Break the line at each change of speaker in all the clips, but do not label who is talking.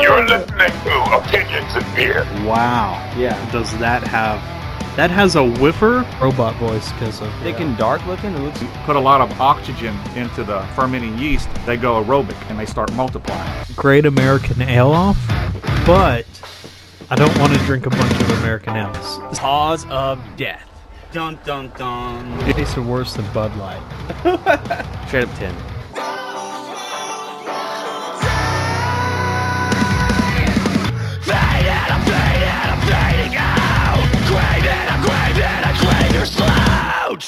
You're listening to Opinions and Beer.
Wow.
Yeah.
Does that have. That has a whiffer?
robot voice because of
Thick and dark looking. It looks.
put a lot of oxygen into the fermenting yeast, they go aerobic and they start multiplying.
Great American Ale off, but I don't want to drink a bunch of American ales.
Cause of death. Dun dun dun.
It tastes worse than Bud Light.
Straight up 10.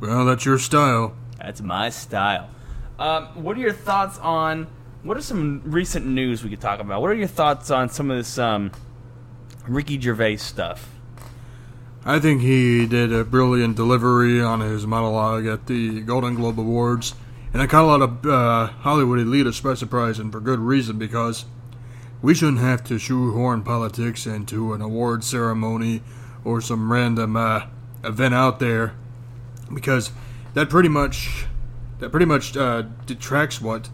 Well, that's your style.
That's my style. Um, what are your thoughts on? What are some recent news we could talk about? What are your thoughts on some of this um, Ricky Gervais stuff?
I think he did a brilliant delivery on his monologue at the Golden Globe Awards, and it caught a lot of uh, Hollywood elitists by surprise, and for good reason, because we shouldn't have to shoehorn politics into an award ceremony or some random uh, event out there, because that pretty much that pretty much uh, detracts what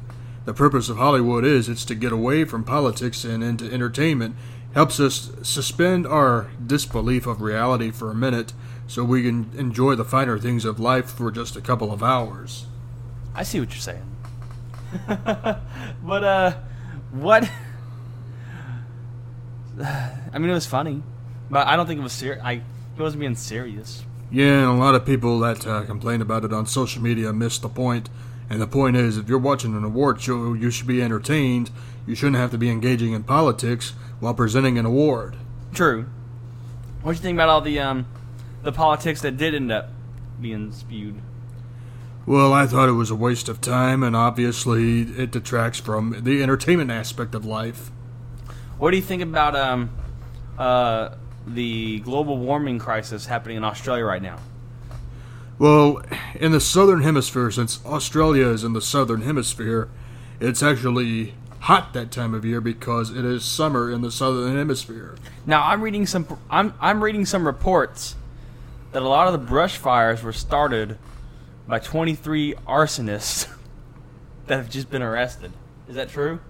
the purpose of Hollywood is. It's to get away from politics and into entertainment. Helps us suspend our disbelief of reality for a minute so we can enjoy the finer things of life for just a couple of hours.
I see what you're saying. but uh, what? I mean, it was funny, but I don't think it was serious. I he wasn't being serious.
Yeah, and a lot of people that uh, complain about it on social media miss the point. And the point is, if you're watching an award show, you should be entertained. You shouldn't have to be engaging in politics while presenting an award.
True. What do you think about all the um, the politics that did end up being spewed?
Well, I thought it was a waste of time, and obviously it detracts from the entertainment aspect of life.
What do you think about um, uh, the global warming crisis happening in Australia right now?
Well, in the southern hemisphere, since Australia is in the southern hemisphere, it's actually hot that time of year because it is summer in the southern hemisphere.
Now I'm reading some I'm I'm reading some reports that a lot of the brush fires were started by 23 arsonists that have just been arrested. Is that true?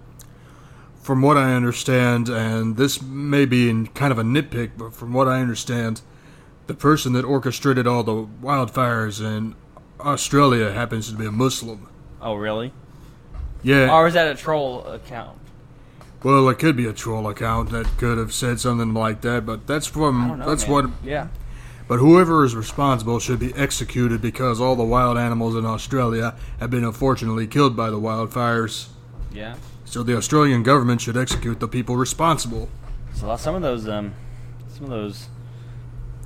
From what I understand, and this may be in kind of a nitpick, but from what I understand, the person that orchestrated all the wildfires in Australia happens to be a Muslim.
Oh, really?
Yeah.
Or is that a troll account?
Well, it could be a troll account that could have said something like that, but that's from
know.
that's
man.
what.
Yeah.
But whoever is responsible should be executed because all the wild animals in Australia have been unfortunately killed by the wildfires.
Yeah.
So the Australian government should execute the people responsible.
So some of those um some of those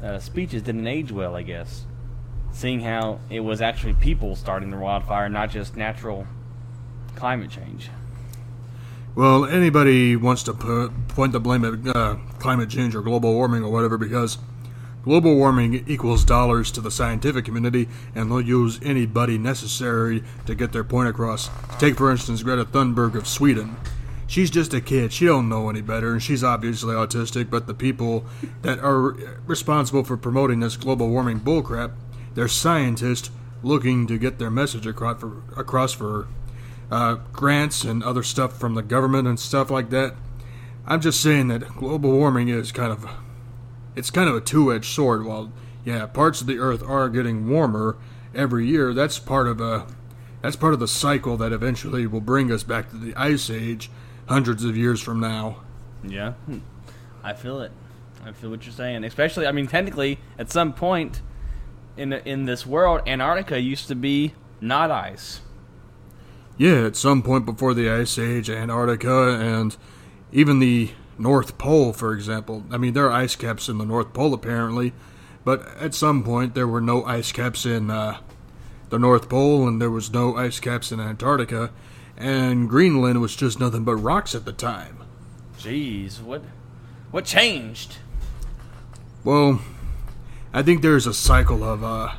uh, speeches didn't age well, I guess. Seeing how it was actually people starting the wildfire, not just natural climate change.
Well, anybody wants to put, point the blame at uh, climate change or global warming or whatever because global warming equals dollars to the scientific community and they'll use anybody necessary to get their point across. Take, for instance, Greta Thunberg of Sweden. She's just a kid. She don't know any better, and she's obviously autistic. But the people that are responsible for promoting this global warming bullcrap, they're scientists looking to get their message across for, across for uh, grants and other stuff from the government and stuff like that. I'm just saying that global warming is kind of it's kind of a two-edged sword. While yeah, parts of the Earth are getting warmer every year, that's part of a that's part of the cycle that eventually will bring us back to the ice age hundreds of years from now.
Yeah. I feel it. I feel what you're saying. Especially, I mean, technically, at some point in in this world, Antarctica used to be not ice.
Yeah, at some point before the Ice Age, Antarctica and even the North Pole, for example. I mean, there are ice caps in the North Pole apparently, but at some point there were no ice caps in uh, the North Pole and there was no ice caps in Antarctica, and Greenland was just nothing but rocks at the time.
Jeez, what what changed?
Well, I think there's a cycle of uh,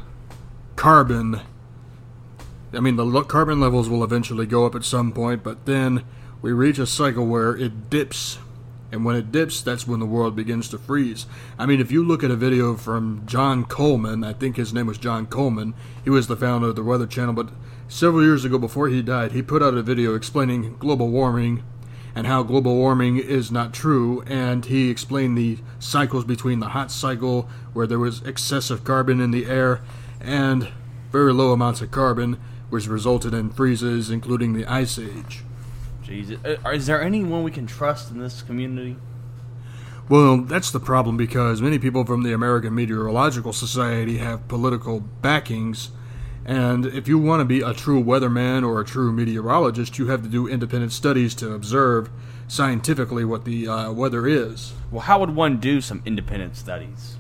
carbon. I mean, the carbon levels will eventually go up at some point, but then we reach a cycle where it dips. And when it dips, that's when the world begins to freeze. I mean, if you look at a video from John Coleman, I think his name was John Coleman, he was the founder of the Weather Channel, but several years ago before he died, he put out a video explaining global warming and how global warming is not true. And he explained the cycles between the hot cycle, where there was excessive carbon in the air, and very low amounts of carbon, which resulted in freezes, including the Ice Age.
Jesus. Uh, Is there anyone we can trust in this community?
Well, that's the problem because many people from the American Meteorological Society have political backings, and if you want to be a true weatherman or a true meteorologist, you have to do independent studies to observe scientifically what the uh, weather is.
Well, how would one do some independent studies?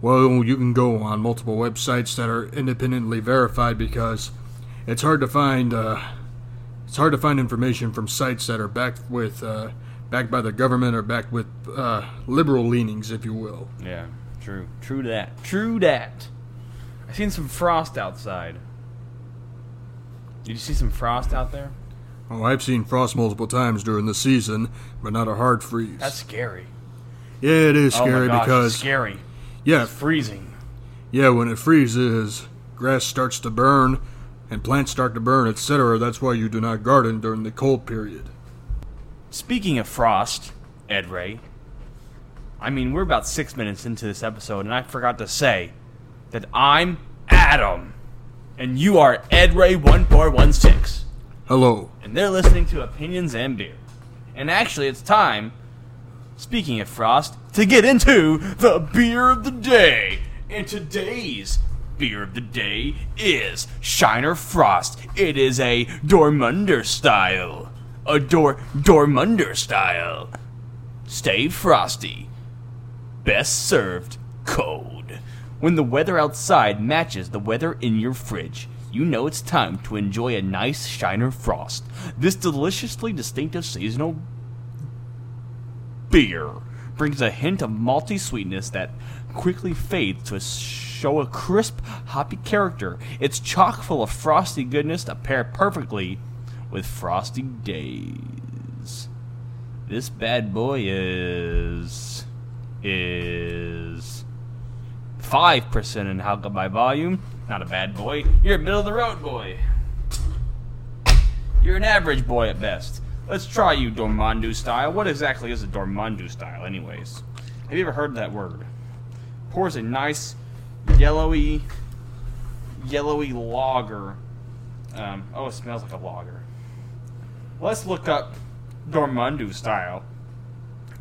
Well, you can go on multiple websites that are independently verified because it's hard to find uh, it's hard to find information from sites that are backed with uh, backed by the government or backed with uh, liberal leanings, if you will.
Yeah, true. True to that. True that. I seen some frost outside. Did you see some frost out there?
Oh, I've seen frost multiple times during the season, but not a hard freeze.
That's scary.
yeah, it is
oh
scary
gosh,
because
it's scary.
yeah,
It's freezing.
yeah, when it freezes, grass starts to burn, and plants start to burn, etc. That's why you do not garden during the cold period.
Speaking of frost, Ed Ray, I mean, we're about six minutes into this episode, and I forgot to say that I'm Adam, and you are Ed Ray 1416,
Hello.
and they're listening to Opinions and Beer. And actually, it's time, speaking of frost, to get into the beer of the day. And today's beer of the day is Shiner Frost. It is a Dortmunder style. A Dor Dortmunder style. Stay frosty. Best served cold. When the weather outside matches the weather in your fridge, you know it's time to enjoy a nice Shiner Frost. This deliciously distinctive seasonal beer brings a hint of malty sweetness that quickly fades to show a crisp, hoppy character. It's chock full of frosty goodness to pair perfectly with frosty days. This bad boy is is five percent in alcohol by volume. Not a bad boy. You're a middle of the road boy. You're an average boy at best. Let's try you, Dormandu style. What exactly is a Dormandu style, anyways? Have you ever heard that word? Pours a nice yellowy, yellowy lager. Um, oh, it smells like a lager. Let's look up Dormandu style.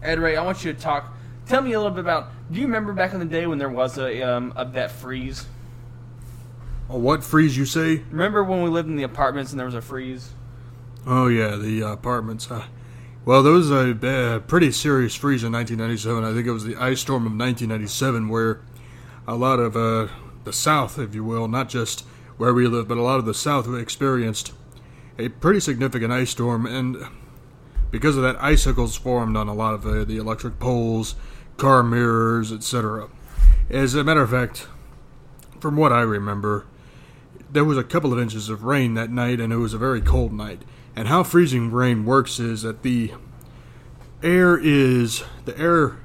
Ed Ray, I want you to talk. Tell me a little bit about. Do you remember back in the day when there was a um a, that freeze?
Oh, what freeze you say?
Remember when we lived in the apartments and there was a freeze?
Oh yeah, the uh, apartments. Uh, well, there was a pretty serious freeze in 1997. I think it was the ice storm of 1997, where a lot of uh, the South, if you will, not just where we live, but a lot of the South experienced a pretty significant ice storm, and because of that, icicles formed on a lot of the electric poles, car mirrors, etc. As a matter of fact, from what I remember, there was a couple of inches of rain that night, and it was a very cold night. And how freezing rain works is that the air is the air,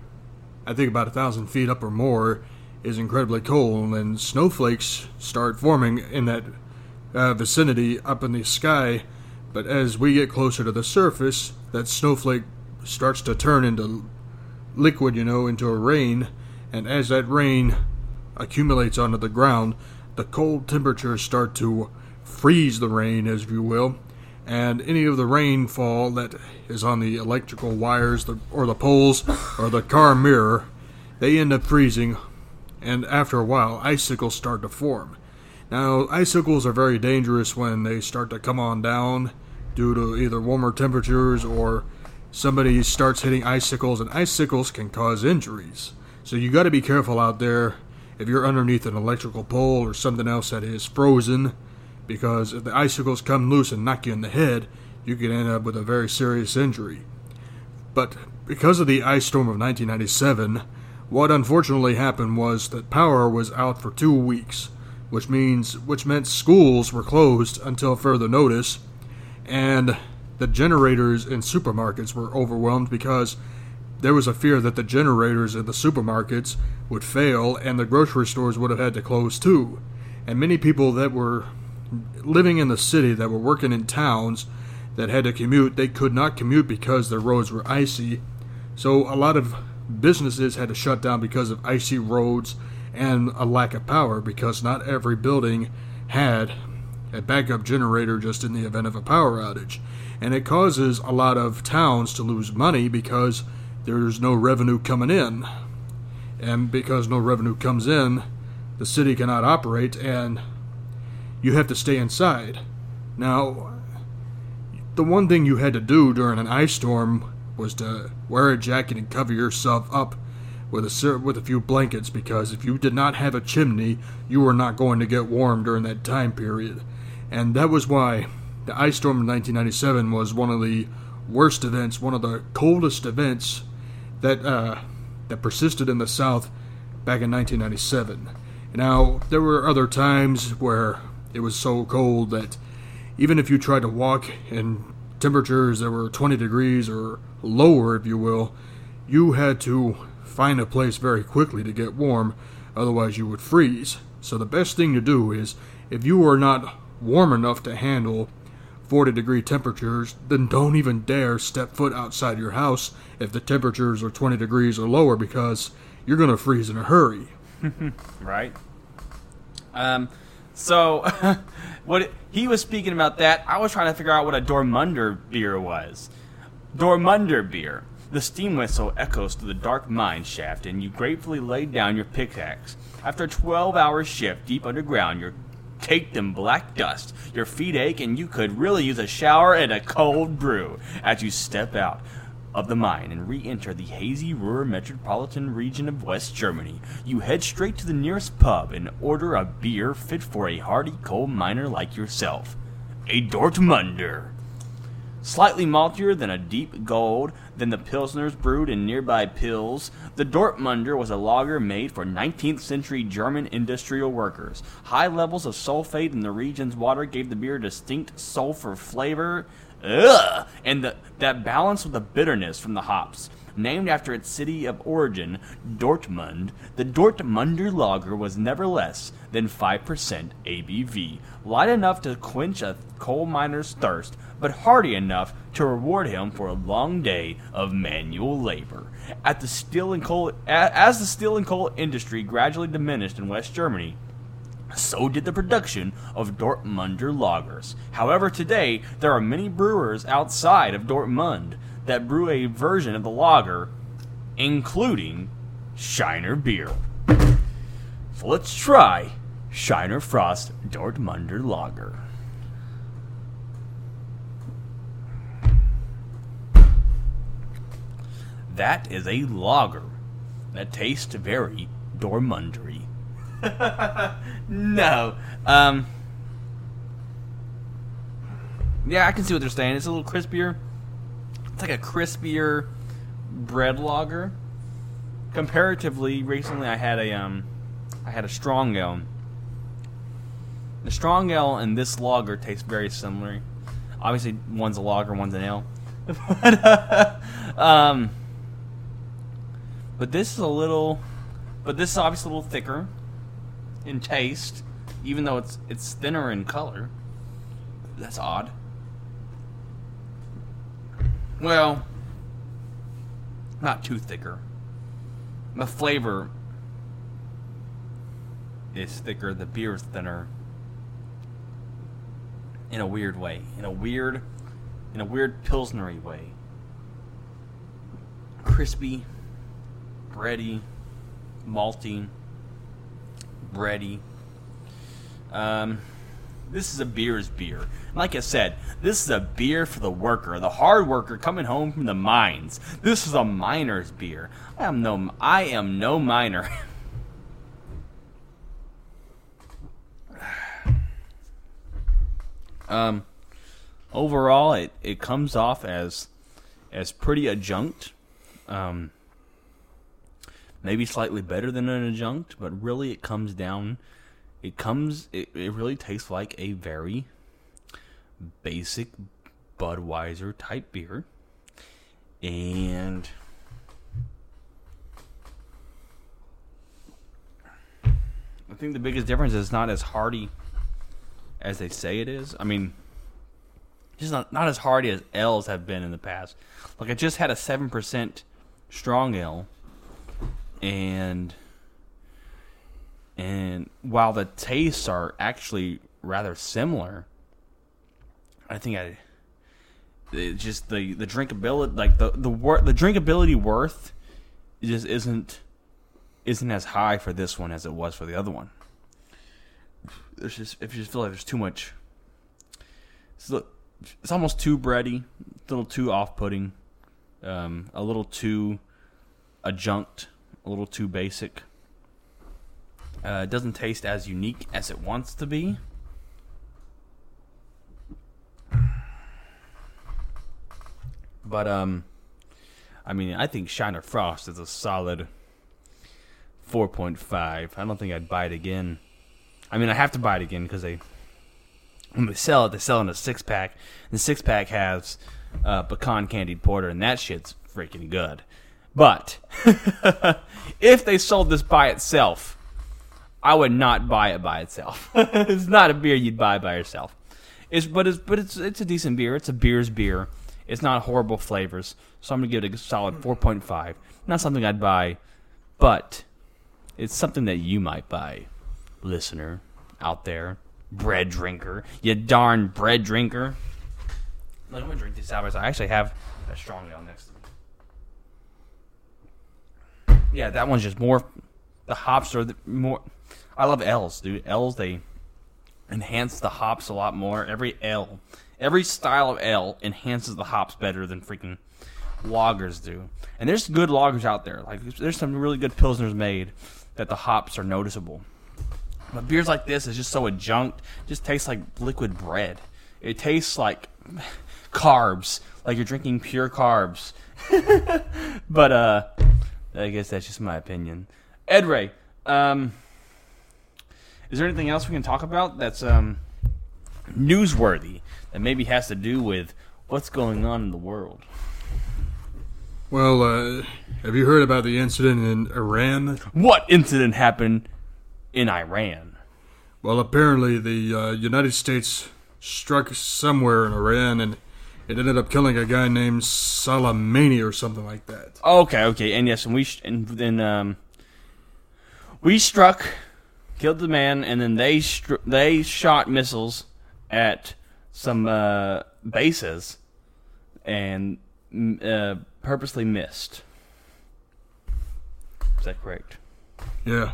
I think about a thousand feet up or more, is incredibly cold, and snowflakes start forming in that uh, vicinity up in the sky. But as we get closer to the surface, that snowflake starts to turn into liquid, you know, into a rain, and as that rain accumulates onto the ground, the cold temperatures start to freeze the rain, as you will, and any of the rainfall that is on the electrical wires the, or the poles or the car mirror, they end up freezing, and after a while, icicles start to form. Now, icicles are very dangerous when they start to come on down due to either warmer temperatures or somebody starts hitting icicles, and icicles can cause injuries. So you got to be careful out there if you're underneath an electrical pole or something else that is frozen, because if the icicles come loose and knock you in the head, you could end up with a very serious injury. But because of the ice storm of 1997, what unfortunately happened was that power was out for two weeks, which means which meant schools were closed until further notice, and the generators in supermarkets were overwhelmed because there was a fear that the generators in the supermarkets would fail and the grocery stores would have had to close too. And many people that were living in the city that were working in towns, that had to commute, they could not commute because their roads were icy. So a lot of businesses had to shut down because of icy roads and a lack of power because not every building had a backup generator just in the event of a power outage. And it causes a lot of towns to lose money because there's no revenue coming in. And because no revenue comes in, the city cannot operate and you have to stay inside. Now, the one thing you had to do during an ice storm was to wear a jacket and cover yourself up with a with a few blankets because if you did not have a chimney, you were not going to get warm during that time period. And that was why the ice storm of 1997 was one of the worst events, one of the coldest events that uh, that persisted in the South back in 1997. Now, there were other times where it was so cold that even if you tried to walk in temperatures that were 20 degrees or lower, if you will, you had to find a place very quickly to get warm, otherwise, you would freeze. So, the best thing to do is if you are not warm enough to handle 40 degree temperatures, then don't even dare step foot outside your house if the temperatures are 20 degrees or lower because you're going to freeze in a hurry.
right? Um, so what he was speaking about that, I was trying to figure out what a Dortmunder beer was. Dortmunder beer. The steam whistle echoes through the dark mine shaft, and you gratefully lay down your pickaxe. After a 12 hour shift deep underground, you're caked in black dust. Your feet ache, and you could really use a shower and a cold brew as you step out of the mine and re-enter the hazy Ruhr metropolitan region of West Germany. You head straight to the nearest pub and order a beer fit for a hardy coal miner like yourself. A Dortmunder. Slightly maltier than a deep gold than the Pilsners brewed in nearby Pils, the Dortmunder was a lager made for 19th century German industrial workers. High levels of sulfate in the region's water gave the beer a distinct sulfur flavor. Ugh! And the, that balance with the bitterness from the hops. Named after its city of origin, Dortmund, the Dortmunder lager was never less than 5% ABV, light enough to quench a coal miner's thirst, but hearty enough to reward him for a long day of manual labor. At the steel and coal, as the steel and coal industry gradually diminished in West Germany, so did the production of Dortmunder lagers. However, today there are many brewers outside of Dortmund that brew a version of the lager, including Shiner beer. So let's try Shiner Frost Dortmunder Lager. That is a lager that tastes very Dortmundery. no. Um. Yeah, I can see what they're saying. It's a little crispier. It's like a crispier bread lager. Comparatively, recently I had a um, I had a strong ale. The strong ale and this lager taste very similar. Obviously, one's a lager, one's an ale. but, uh, um, but this is a little, but this is obviously a little thicker in taste, even though it's it's thinner in color. That's odd. Well, not too thicker. The flavor is thicker. The beer is thinner. In a weird way. In a weird, in a weird pilsnery way. Crispy, bready, malty bready. Um, this is a beer's beer. Like I said, this is a beer for the worker, the hard worker coming home from the mines. This is a miner's beer. I am no, I am no miner. um, overall, it, it comes off as as pretty adjunct. Um, maybe slightly better than an adjunct, but really it comes down. It comes. It, it really tastes like a very basic Budweiser type beer, and I think the biggest difference is not as hearty as they say it is. I mean, just not, not as hardy as ales have been in the past. Like I just had a seven percent strong ale, and and while the tastes are actually rather similar, I think I just the the drinkability like the the wor- the drinkability worth just isn't isn't as high for this one as it was for the other one. There's just if you just feel like there's too much. It's, it's almost too bready, a little too off-putting, um, a little too adjunct, a little too basic. Uh, it doesn't taste as unique as it wants to be. But um, I mean, I think Shiner Frost is a solid four point five. I don't think I'd buy it again. I mean, I have to buy it again because they when they sell it, they sell it in a six pack. The six pack has uh, pecan candied porter, and that shit's freaking good. But if they sold this by itself, I would not buy it by itself. it's not a beer you'd buy by yourself. It's but it's but it's it's a decent beer. It's a beer's beer. It's not horrible flavors, so I'm gonna give it a solid 4.5. Not something I'd buy, but it's something that you might buy, listener out there, bread drinker, you darn bread drinker. I'm gonna drink these sours. I actually have a strong ale next to me. Yeah, that one's just more. The hops are the more. I love ales, dude. ales they enhance the hops a lot more. Every ale, every style of ale enhances the hops better than freaking lagers do. And there's good lagers out there. Like there's some really good pilsners made that the hops are noticeable. But beers like this is just so adjunct. Just tastes like liquid bread. It tastes like carbs, like you're drinking pure carbs. but uh, I guess that's just my opinion. Ed Ray, um, is there anything else we can talk about that's um newsworthy that maybe has to do with what's going on in the world?
Well, uh, have you heard about the incident in Iran?
What incident happened in Iran?
Well, apparently the uh, United States struck somewhere in Iran, and it ended up killing a guy named Soleimani or something like that.
Okay, okay, and yes, and we sh- and then um, we struck, killed the man, and then they str- they shot missiles at some uh, bases, and uh, purposely missed. Is that correct?
Yeah,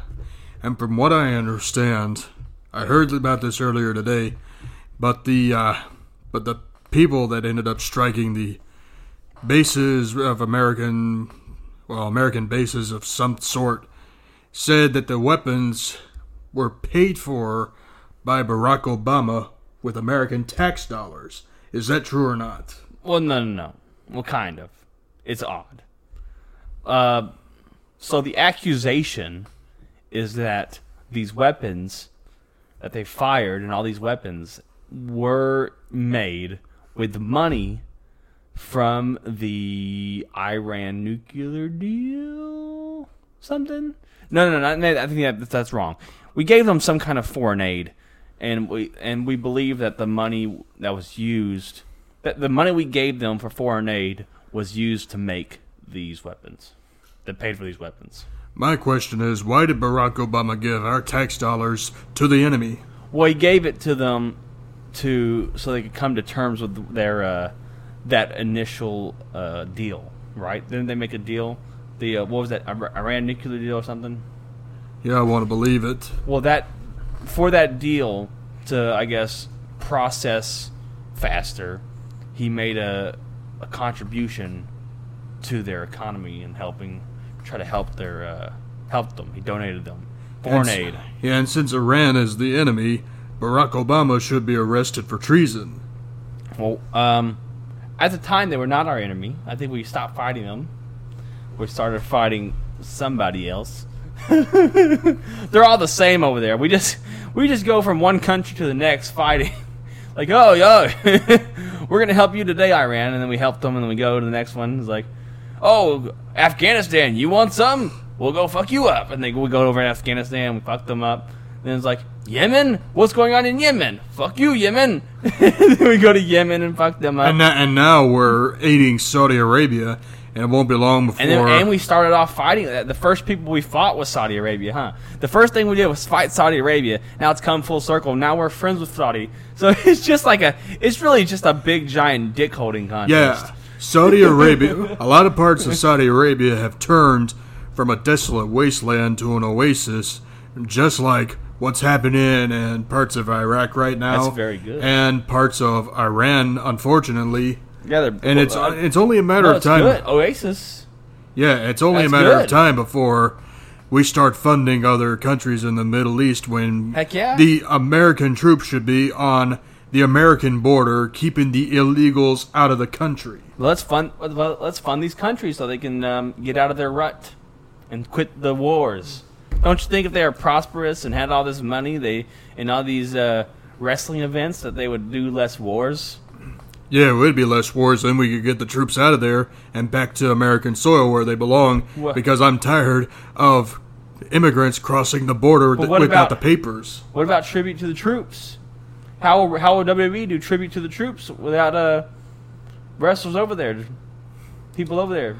and from what I understand, I heard about this earlier today, but the uh, but the people that ended up striking the bases of American, well, American bases of some sort, said that the weapons were paid for by Barack Obama with American tax dollars. Is that true or not?
Well, no, no, no. Well, kind of. It's odd. Uh, so the accusation is that these weapons that they fired and all these weapons were made with money from the Iran nuclear deal. Something? No, no, no. no I think that, that's wrong. We gave them some kind of foreign aid, and we and we believe that the money that was used, that the money we gave them for foreign aid was used to make these weapons, that paid for these weapons.
My question is, why did Barack Obama give our tax dollars to the enemy?
Well, he gave it to them to so they could come to terms with their uh, that initial uh, deal, right? Didn't they make a deal? The uh, what was that Ir- Iran nuclear deal or something?
Yeah, I want to believe it.
Well, that for that deal to I guess process faster, he made a a contribution to their economy and helping try to help their uh, help them. He donated them foreign
And
aid.
Yeah, and since Iran is the enemy, Barack Obama should be arrested for treason.
Well, um, at the time they were not our enemy. I think we stopped fighting them. We started fighting somebody else. They're all the same over there. We just we just go from one country to the next fighting. like, oh, yo, we're gonna help you today, Iran, and then we help them, and then we go to the next one. It's like, oh, Afghanistan, you want some? We'll go fuck you up, and then we go over to Afghanistan, we fuck them up. Then it's like Yemen. What's going on in Yemen? Fuck you, Yemen. then we go to Yemen and fuck them up.
And, now, and now we're aiding Saudi Arabia, and it won't be long before.
And then, and we started off fighting. The first people we fought was Saudi Arabia, huh? The first thing we did was fight Saudi Arabia. Now it's come full circle. Now we're friends with Saudi. So it's just like a, it's really just a big giant dick holding contest.
yeah, Saudi Arabia. a lot of parts of Saudi Arabia have turned from a desolate wasteland to an oasis, just like what's happening in parts of Iraq right now.
That's very good.
And parts of Iran, unfortunately.
Yeah, they're,
And it's
uh,
it's only a matter
no,
of time.
good. Oasis.
Yeah, it's only
That's
a matter
good.
of time before we start funding other countries in the Middle East when
Heck yeah.
the American troops should be on the American border keeping the illegals out of the country.
Let's fund. Let's fund these countries so they can um, get out of their rut and quit the wars. Don't you think if they are prosperous and had all this money, they and all these uh, wrestling events, that they would do less wars?
Yeah, it would be less wars, then we could get the troops out of there and back to American soil where they belong
What-
because I'm tired of immigrants crossing the border th- without
about-
the papers.
What about tribute to the troops? How how would WWE do tribute to the troops without uh, wrestlers over there, people over there?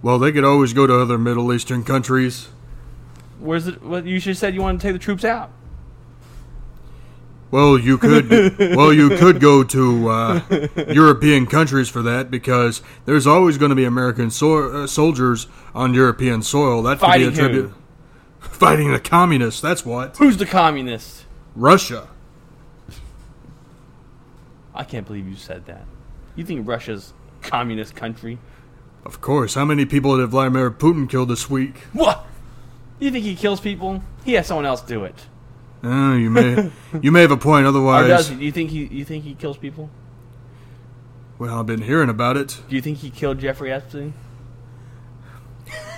Well, they could always go to other Middle Eastern countries.
Where's it? What you should said you wanted to take the troops out.
Well, you could. well, you could go to uh, European countries for that because there's always going to be American so- uh, soldiers on European soil. That could be a tribute. Fighting the communists. That's what.
Who's the communist?
Russia.
I can't believe you said that. You think Russia's communist country?
Of course. How many people did Vladimir Putin kill this week?
What? You think he kills people? He has someone else do it.
Uh, you may. you may have a point.
Otherwise, Or does he? You think he? You think he kills people?
well, I've been hearing about it.
Do you think he killed Jeffrey Epstein?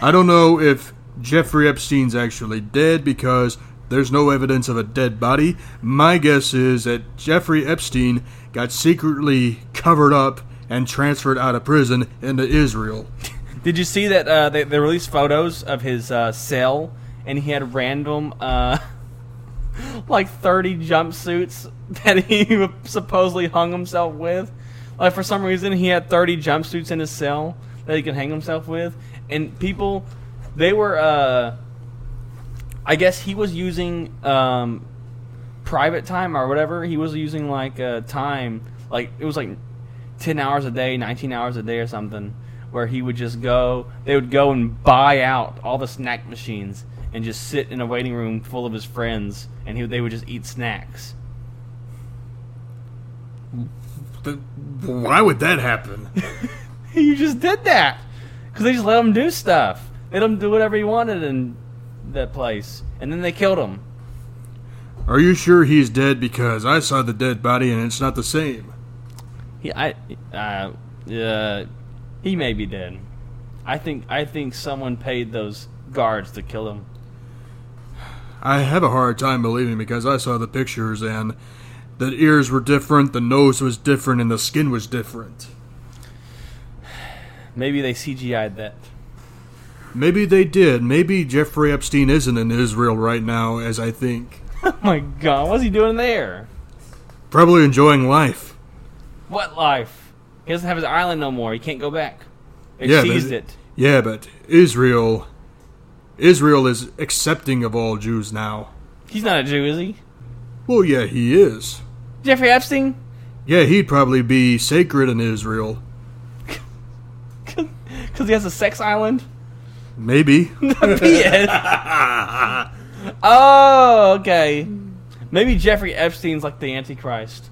I don't know if Jeffrey Epstein's actually dead because there's no evidence of a dead body. My guess is that Jeffrey Epstein got secretly covered up and transferred out of prison into Israel.
Did you see that uh, they, they released photos of his uh, cell, and he had random, uh, like thirty jumpsuits that he supposedly hung himself with. Like for some reason, he had thirty jumpsuits in his cell that he could hang himself with, and people, they were, uh, I guess he was using um, private time or whatever. He was using like uh, time, like it was like 10 hours a day, 19 hours a day or something, where he would just go, they would go and buy out all the snack machines and just sit in a waiting room full of his friends and he, they would just eat snacks.
Why would that happen?
you just did that because they just let him do stuff. They let him do whatever he wanted in that place. And then they killed him.
Are you sure he's dead? Because I saw the dead body and it's not the same.
Yeah, I, uh, uh, he may be dead. I think, I think someone paid those guards to kill him.
I have a hard time believing because I saw the pictures and the ears were different, the nose was different, and the skin was different.
Maybe they CGI'd that.
Maybe they did. Maybe Jeffrey Epstein isn't in Israel right now, as I think.
Oh my god, what's he doing there?
Probably enjoying life.
What life? He doesn't have his island no more. He can't go back. They
Yeah,
seized
but-
it.
Yeah, but Israel. Israel is accepting of all Jews now.
He's not a Jew, is he?
Well, yeah, he is.
Jeffrey Epstein?
Yeah, he'd probably be sacred in Israel.
Because he has a sex island?
Maybe.
Oh, okay. Maybe Jeffrey Epstein's like the Antichrist.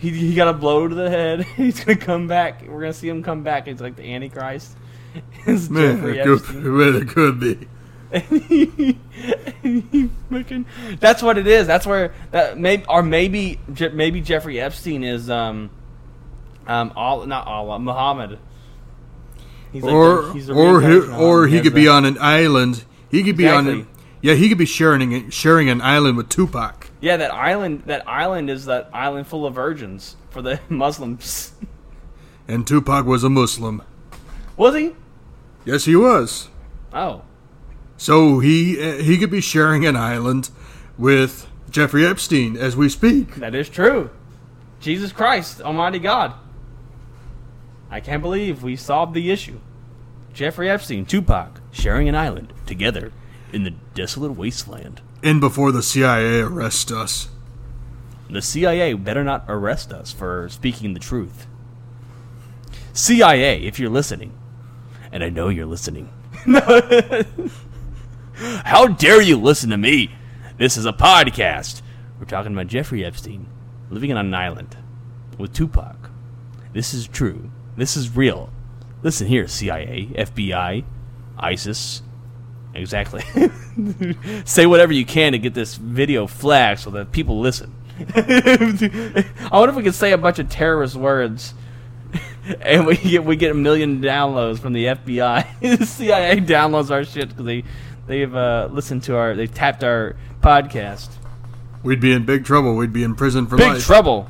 He, he got a blow to the head. He's gonna come back. We're gonna see him come back. He's like the Antichrist. It's
Man,
Jeffrey
it could, well, it could be.
He fucking- that's what it is. That's where that maybe or maybe Je- maybe Jeffrey Epstein is um um all not Allah Muhammad. He's like
or
the- he's
or he, or he could be on an island. He could be on. Yeah, he could be sharing sharing an island with Tupac.
Yeah, that island. That island is that island full of virgins for the Muslims.
And Tupac was a Muslim.
Was he?
Yes, he was.
Oh,
So he uh, he could be sharing an island with Jeffrey Epstein as we speak.
That is true. Jesus Christ, Almighty God. I can't believe we solved the issue. Jeffrey Epstein, Tupac, sharing an island together in the desolate wasteland.
And before the CIA arrests us.
The CIA better not arrest us for speaking the truth. CIA, if you're listening, and I know you're listening. How dare you listen to me? This is a podcast. We're talking about Jeffrey Epstein living on an island with Tupac. This is true. This is real. Listen here, CIA, FBI, ISIS. Exactly. Say whatever you can to get this video flagged so that people listen. I wonder if we could say a bunch of terrorist words and we get we get a million downloads from the FBI. the CIA downloads our shit because they they've uh, listened to our they've tapped our podcast.
We'd be in big trouble. We'd be in prison for
Big
life.
trouble.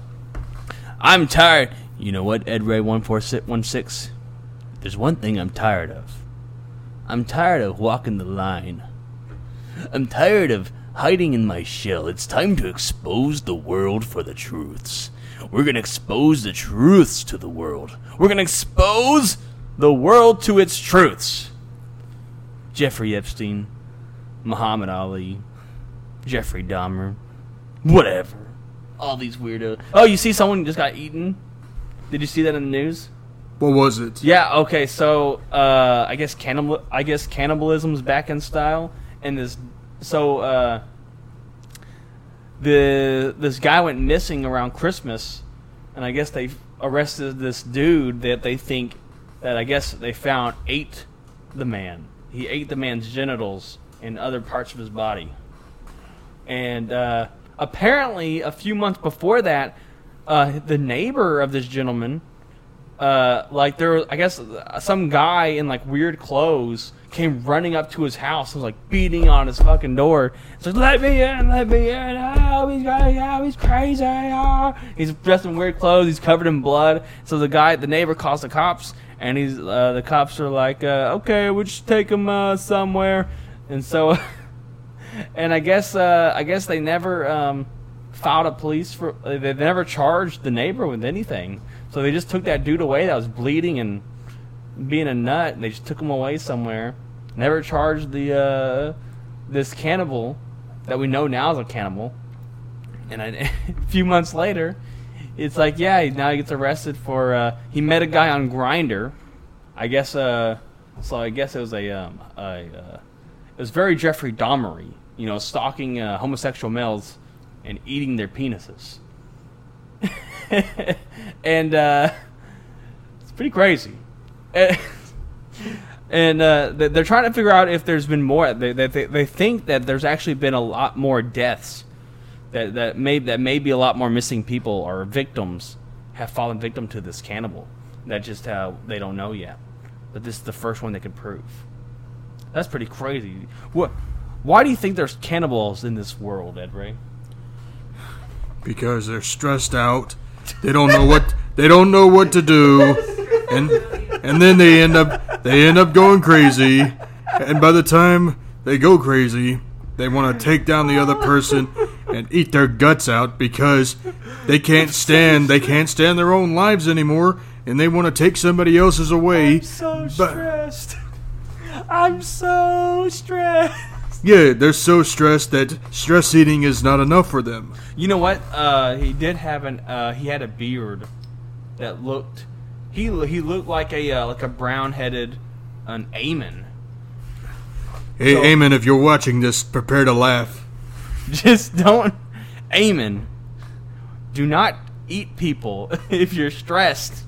I'm tired. You know what, Ed Ray one four six one six. There's one thing I'm tired of. I'm tired of walking the line. I'm tired of hiding in my shell. It's time to expose the world for the truths. We're gonna expose the truths to the world. We're gonna expose the world to its truths. Jeffrey Epstein, Muhammad Ali, Jeffrey Dahmer, whatever. All these weirdos. Oh, you see someone just got eaten? Did you see that in the news?
What was it?
Yeah. Okay. So uh, I guess cannibal. I guess cannibalism's back in style, and this. So uh, the this guy went missing around Christmas, and I guess they arrested this dude that they think that I guess they found ate the man. He ate the man's genitals and other parts of his body. And uh, apparently, a few months before that, uh, the neighbor of this gentleman uh, like there was, I guess some guy in like weird clothes came running up to his house and was like beating on his fucking door. It's like, let me in, let me in. Oh, he's oh, he's crazy. Oh. He's dressed in weird clothes. He's covered in blood. So the guy, the neighbor, calls the cops, and he's uh, the cops are like, uh, okay, we'll just take him uh, somewhere. And so, and I guess uh, I guess they never um, filed a police for. They never charged the neighbor with anything. So they just took that dude away that was bleeding and being a nut. And they just took him away somewhere. Never charged the uh, this cannibal that we know now is a cannibal. And I, a few months later, it's like, yeah, now he gets arrested for uh, he met a guy on Grindr. I guess. Uh, so I guess it was a, um, a uh, it was very Jeffrey Dahmery, you know, stalking uh, homosexual males and eating their penises. and uh, it's pretty crazy. And uh, they- they're trying to figure out if there's been more. They, they, they think that there's actually been a lot more deaths. That that may that may be a lot more missing people or victims have fallen victim to this cannibal. That just how they don't know yet. But this is the first one they could prove. That's pretty crazy. What? Why do you think there's cannibals in this world, Ed Ray?
Because they're stressed out. They don't know what they don't know what to do, and and then they end up they end up going crazy. And by the time they go crazy, they want to take down the other person and eat their guts out because they can't stand they can't stand their own lives anymore, and they want to take somebody else's away.
I'm so
But-
stressed. I'm so stressed.
Yeah, they're so stressed that stress eating is not enough for them.
You know what? Uh, he did have an. Uh, he had a beard that looked. He he looked like a uh, like a brown headed an Amen.
Hey,
So-
if you're watching this, prepare to laugh.
Just don't, Amen. Do not eat people if you're stressed.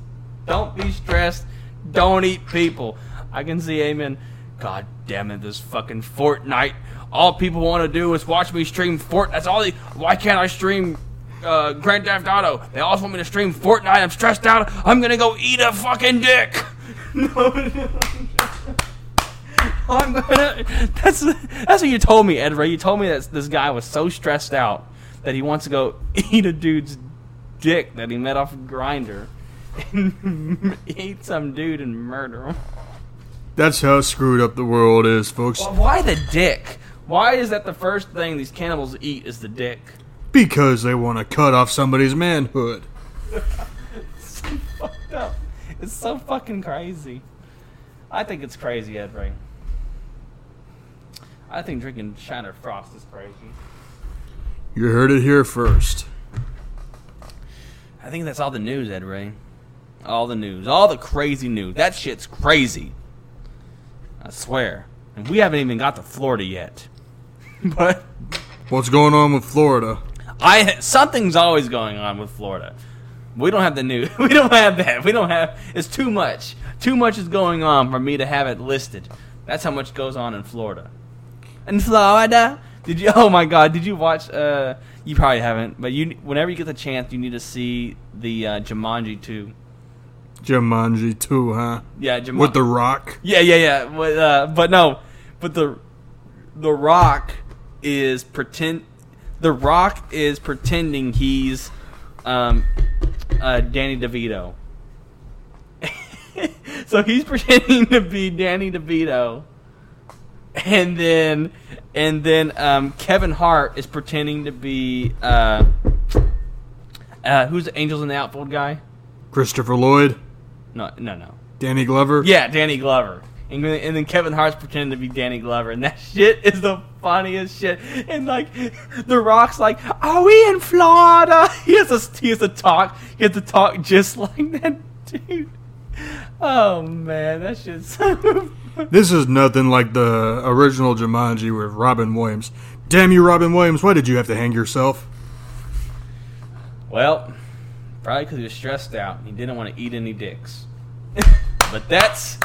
Don't be stressed. Don't eat people. I can see Amen. God damn it, this fucking Fortnite. All people want to do is watch me stream Fort. That's all. They, why can't I stream uh, Grand Theft Auto? They also want me to stream Fortnite. I'm stressed out. I'm gonna go eat a fucking dick. no. I'm gonna. That's that's what you told me, Ed Ray. You told me that this guy was so stressed out that he wants to go eat a dude's dick that he met off Grindr, and eat some dude and murder him.
That's how screwed up the world is, folks.
Well, why the dick? Why is that the first thing these cannibals eat is the dick?
Because they want to cut off somebody's manhood.
It's so fucked up. It's so fucking crazy. I think it's crazy, Ed Ray. I think drinking Shiner Frost is crazy.
You heard it here first.
I think that's all the news, Ed Ray. All the news. All the crazy news. That shit's crazy. I swear. And we haven't even got to Florida yet. but
What's going on with Florida?
I something's always going on with Florida. We don't have the news. We don't have that. We don't have. It's too much. Too much is going on for me to have it listed. That's how much goes on in Florida. In Florida, did you? Oh my God! Did you watch? Uh, you probably haven't. But you, whenever you get the chance, you need to see the uh, Jumanji two.
Jumanji 2, huh?
Yeah, Jumanji.
With The Rock?
Yeah, yeah, yeah. But, uh, but no, but the the Rock is pretend. The Rock is pretending he's um, uh, Danny DeVito. so he's pretending to be Danny DeVito, and then and then um, Kevin Hart is pretending to be uh, uh, who's the Angels in the Outfield guy?
Christopher Lloyd?
No, no, no.
Danny Glover?
Yeah, Danny Glover. And, then- and then Kevin Hart's pretending to be Danny Glover, and that shit is the funniest shit. And like, The Rock's like, "Are we in Florida?" He has to he has to talk. He has to talk just like that dude. Oh man, that shit's.
This is nothing like the original Jumanji with Robin Williams. Damn you, Robin Williams, why did you have to hang yourself?
well, Probably because he was stressed out. He didn't want to eat any dicks. but that's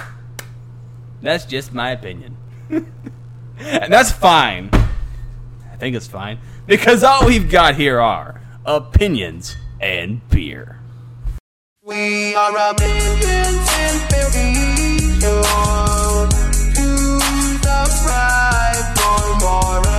that's just my opinion, and that's fine. I think it's fine because all we've got here are opinions and beer.
We are a million and billion to the pride for more.